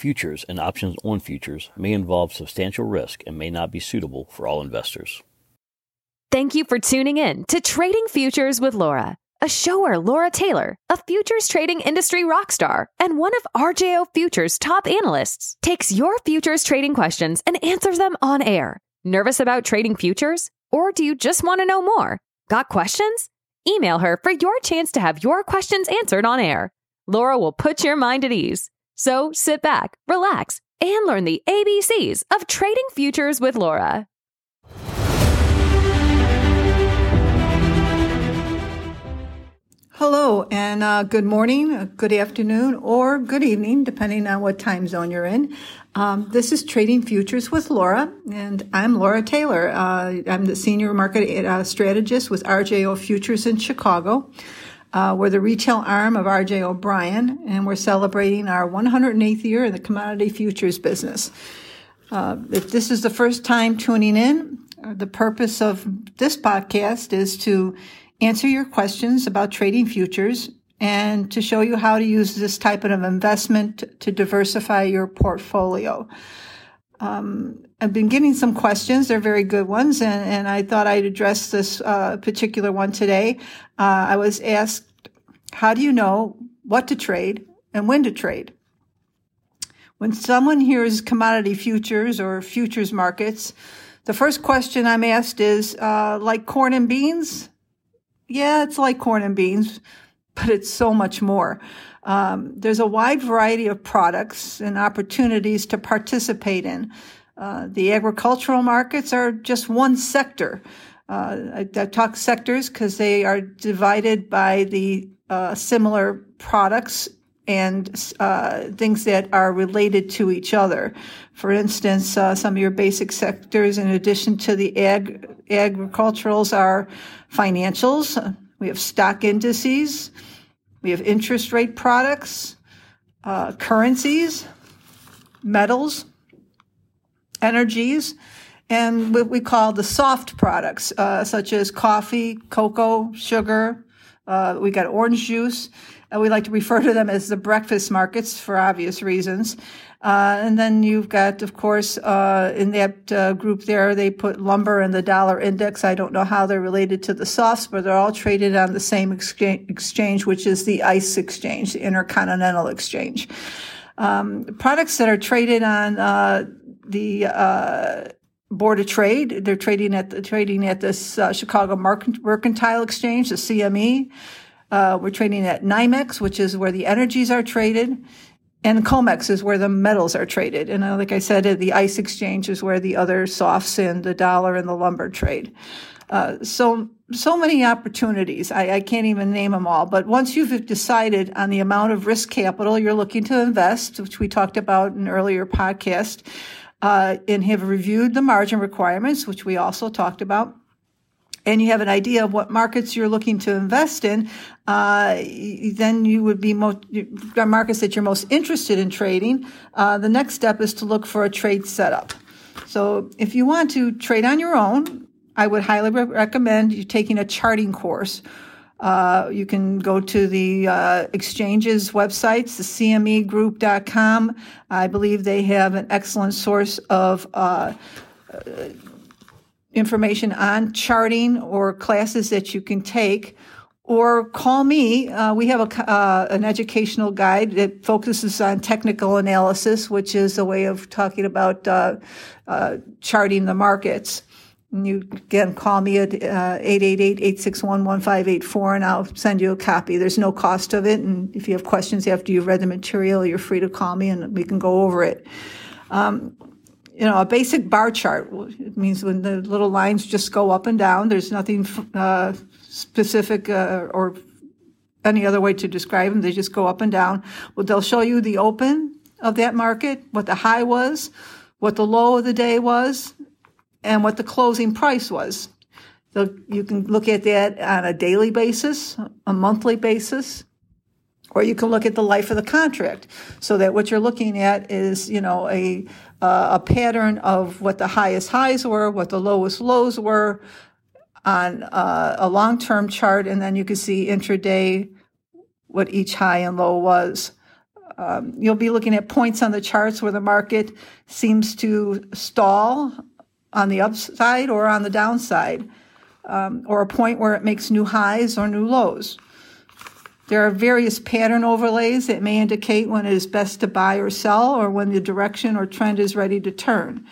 futures and options on futures may involve substantial risk and may not be suitable for all investors. Thank you for tuning in to Trading Futures with Laura, a show where Laura Taylor, a futures trading industry rock star and one of RJO Futures top analysts, takes your futures trading questions and answers them on air. Nervous about trading futures? Or do you just want to know more? Got questions? Email her for your chance to have your questions answered on air. Laura will put your mind at ease. So sit back, relax, and learn the ABCs of trading futures with Laura. Hello, and uh, good morning, uh, good afternoon, or good evening, depending on what time zone you're in. Um, this is Trading Futures with Laura, and I'm Laura Taylor. Uh, I'm the Senior Market uh, Strategist with RJO Futures in Chicago. Uh, we're the retail arm of RJ O'Brien, and we're celebrating our 108th year in the commodity futures business. Uh, if this is the first time tuning in, the purpose of this podcast is to answer your questions about trading futures and to show you how to use this type of investment to diversify your portfolio. Um, I've been getting some questions. They're very good ones, and, and I thought I'd address this uh, particular one today. Uh, I was asked, how do you know what to trade and when to trade? When someone hears commodity futures or futures markets, the first question I'm asked is, uh, like corn and beans? yeah, it's like corn and beans, but it's so much more. Um, there's a wide variety of products and opportunities to participate in. Uh, the agricultural markets are just one sector. I, I, talk sectors because they are divided by the uh, similar products and uh, things that are related to each other. For instance, uh, some of your basic sectors, in addition to the ag agriculturals, are financials. We have stock indices. We have interest rate products, uh, currencies, metals, energies, and what we call the soft products, uh, such as coffee, cocoa, sugar. Uh, we got orange juice. And we like to refer to them as the breakfast markets for obvious reasons. Uh, and then you've got, of course, uh, in that uh, group there, they put lumber and the dollar index. I don't know how they're related to the softs, but they're all traded on the same exchange, exchange which is the ICE exchange, the Intercontinental Exchange. Um, products that are traded on uh, the uh, Board of Trade, they're trading at the trading at this uh, Chicago Mercantile Exchange, the CME. we're trading at NYMEX, which is where the energies are traded. And COMEX is where the metals are traded. And uh, like I said, the ICE exchange is where the other softs and the dollar and the lumber trade. Uh, so, so many opportunities. I, I, can't even name them all. But once you've decided on the amount of risk capital you're looking to invest, which we talked about in earlier podcast, uh, and have reviewed the margin requirements, which we also talked about, and you have an idea of what markets you're looking to invest in, uh, then you would be most markets that you're most interested in trading. Uh, the next step is to look for a trade setup. So if you want to trade on your own, I would highly re- recommend you taking a charting course. Uh, you can go to the uh, exchanges websites, the cmegroup.com. I believe they have an excellent source of uh, information on charting or classes that you can take or call me. Uh, we have a, uh, an educational guide that focuses on technical analysis, which is a way of talking about uh, uh charting the markets. And you again call me at 888-861-1584 uh, and I'll send you a copy. There's no cost of it. And if you have questions after you've read the material, you're free to call me and we can go over it. Um, you know, a basic bar chart it means when the little lines just go up and down. There's nothing uh, specific uh, or any other way to describe them. They just go up and down. Well, they'll show you the open of that market, what the high was, what the low of the day was, and what the closing price was. So you can look at that on a daily basis, a monthly basis, or you can look at the life of the contract so that what you're looking at is, you know, a, uh, a pattern of what the highest highs were, what the lowest lows were on uh, a long-term chart. And then you can see intraday what each high and low was. Um, you'll be looking at points on the charts where the market seems to stall on the upside or on the downside, um, or a point where it makes new highs or new lows. There are various pattern overlays that may indicate when it is best to buy or sell or when the direction or trend is ready to turn.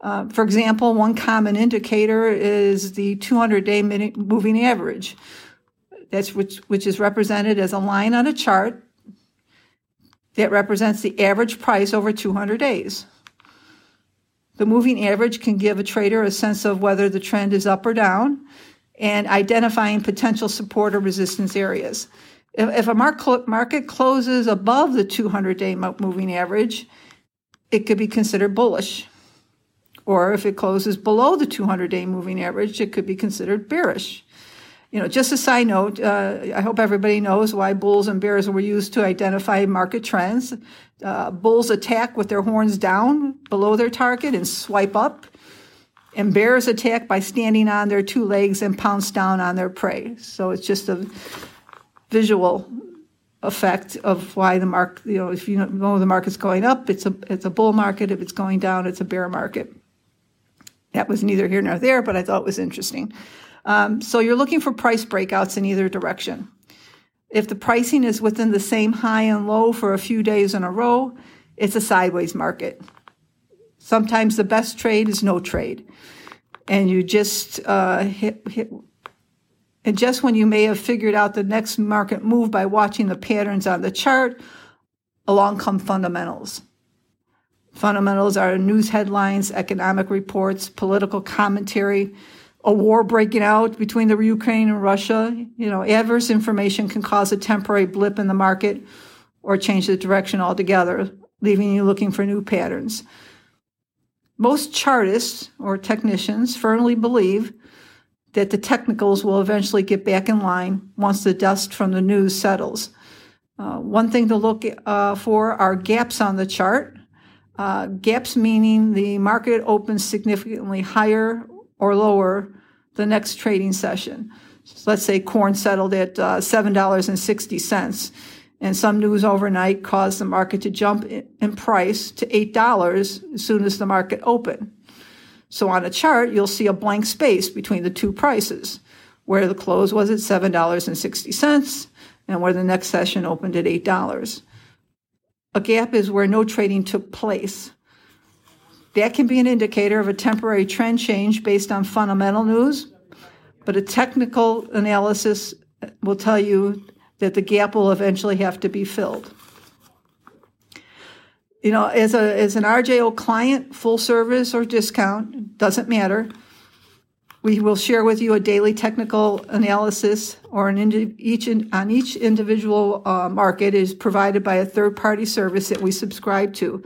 Uh, for example, one common indicator is the 200 day moving average. That's which, which is represented as a line on a chart that represents the average price over 200 days. The moving average can give a trader a sense of whether the trend is up or down and identifying potential support or resistance areas. If, if a market closes above the 200 day moving average, it could be considered bullish. Or if it closes below the 200 day moving average, it could be considered bearish. You know, just a side note, uh, I hope everybody knows why bulls and bears were used to identify market trends. Uh, bulls attack with their horns down below their target and swipe up, and bears attack by standing on their two legs and pounce down on their prey. So it's just a visual effect of why the market, you know, if you know the market's going up, it's a it's a bull market. If it's going down, it's a bear market. That was neither here nor there, but I thought it was interesting. Um, so you're looking for price breakouts in either direction. If the pricing is within the same high and low for a few days in a row, it's a sideways market. Sometimes the best trade is no trade, and you just uh, hit, hit and just when you may have figured out the next market move by watching the patterns on the chart, along come fundamentals. Fundamentals are news headlines, economic reports, political commentary, a war breaking out between the Ukraine and Russia. You know, adverse information can cause a temporary blip in the market or change the direction altogether, leaving you looking for new patterns. Most chartists or technicians firmly believe that the technicals will eventually get back in line once the dust from the news settles. Uh, one thing to look uh, for are gaps on the chart. Uh, gaps meaning the market opens significantly higher or lower the next trading session. So let's say corn settled at uh, $7.60, and some news overnight caused the market to jump in price to $8 as soon as the market opened. So on a chart, you'll see a blank space between the two prices, where the close was at $7.60 and where the next session opened at $8. A gap is where no trading took place. That can be an indicator of a temporary trend change based on fundamental news, but a technical analysis will tell you that the gap will eventually have to be filled you know, as a as an RJO client, full service or discount doesn't matter. We will share with you a daily technical analysis or an indi- each in, on each individual uh, market is provided by a third party service that we subscribe to.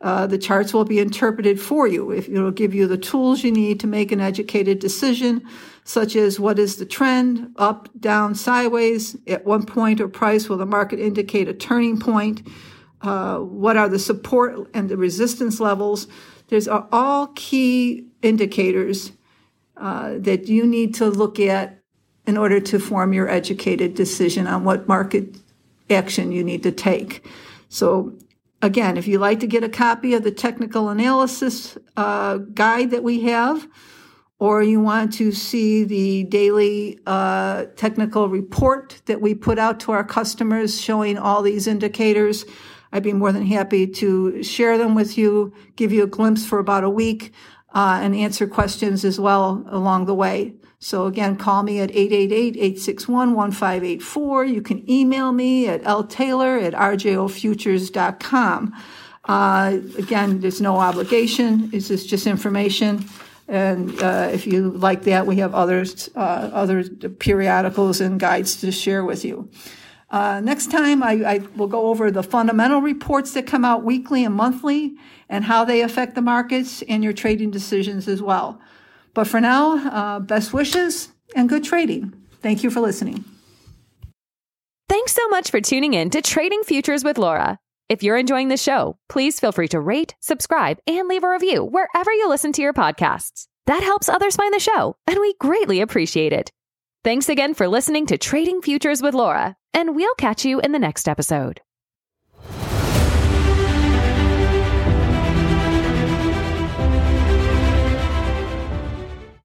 Uh, the charts will be interpreted for you. If it'll give you the tools you need to make an educated decision, such as what is the trend, up, down, sideways, at one point or price will the market indicate a turning point uh, what are the support and the resistance levels. There's all key indicators uh, that you need to look at in order to form your educated decision on what market action you need to take. So, again, if you'd like to get a copy of the technical analysis uh, guide that we have, or you want to see the daily uh, technical report that we put out to our customers showing all these indicators, I'd be more than happy to share them with you, give you a glimpse for about a week, uh, and answer questions as well along the way. So again, call me at 888-861-1584. You can email me at ltaylor at rjofutures.com. Uh, again, there's no obligation. This is just information. And uh, if you like that, we have others, uh, other periodicals and guides to share with you. Uh, next time, I, I, will go over the fundamental reports that come out weekly and monthly and how they affect the markets and your trading decisions as well. But for now, uh, best wishes and good trading. Thank you for listening. Thanks so much for tuning in to Trading Futures with Laura. If you're enjoying the show, please feel free to rate, subscribe, and leave a review wherever you listen to your podcasts. That helps others find the show, and we greatly appreciate it. Thanks again for listening to Trading Futures with Laura and we'll catch you in the next episode.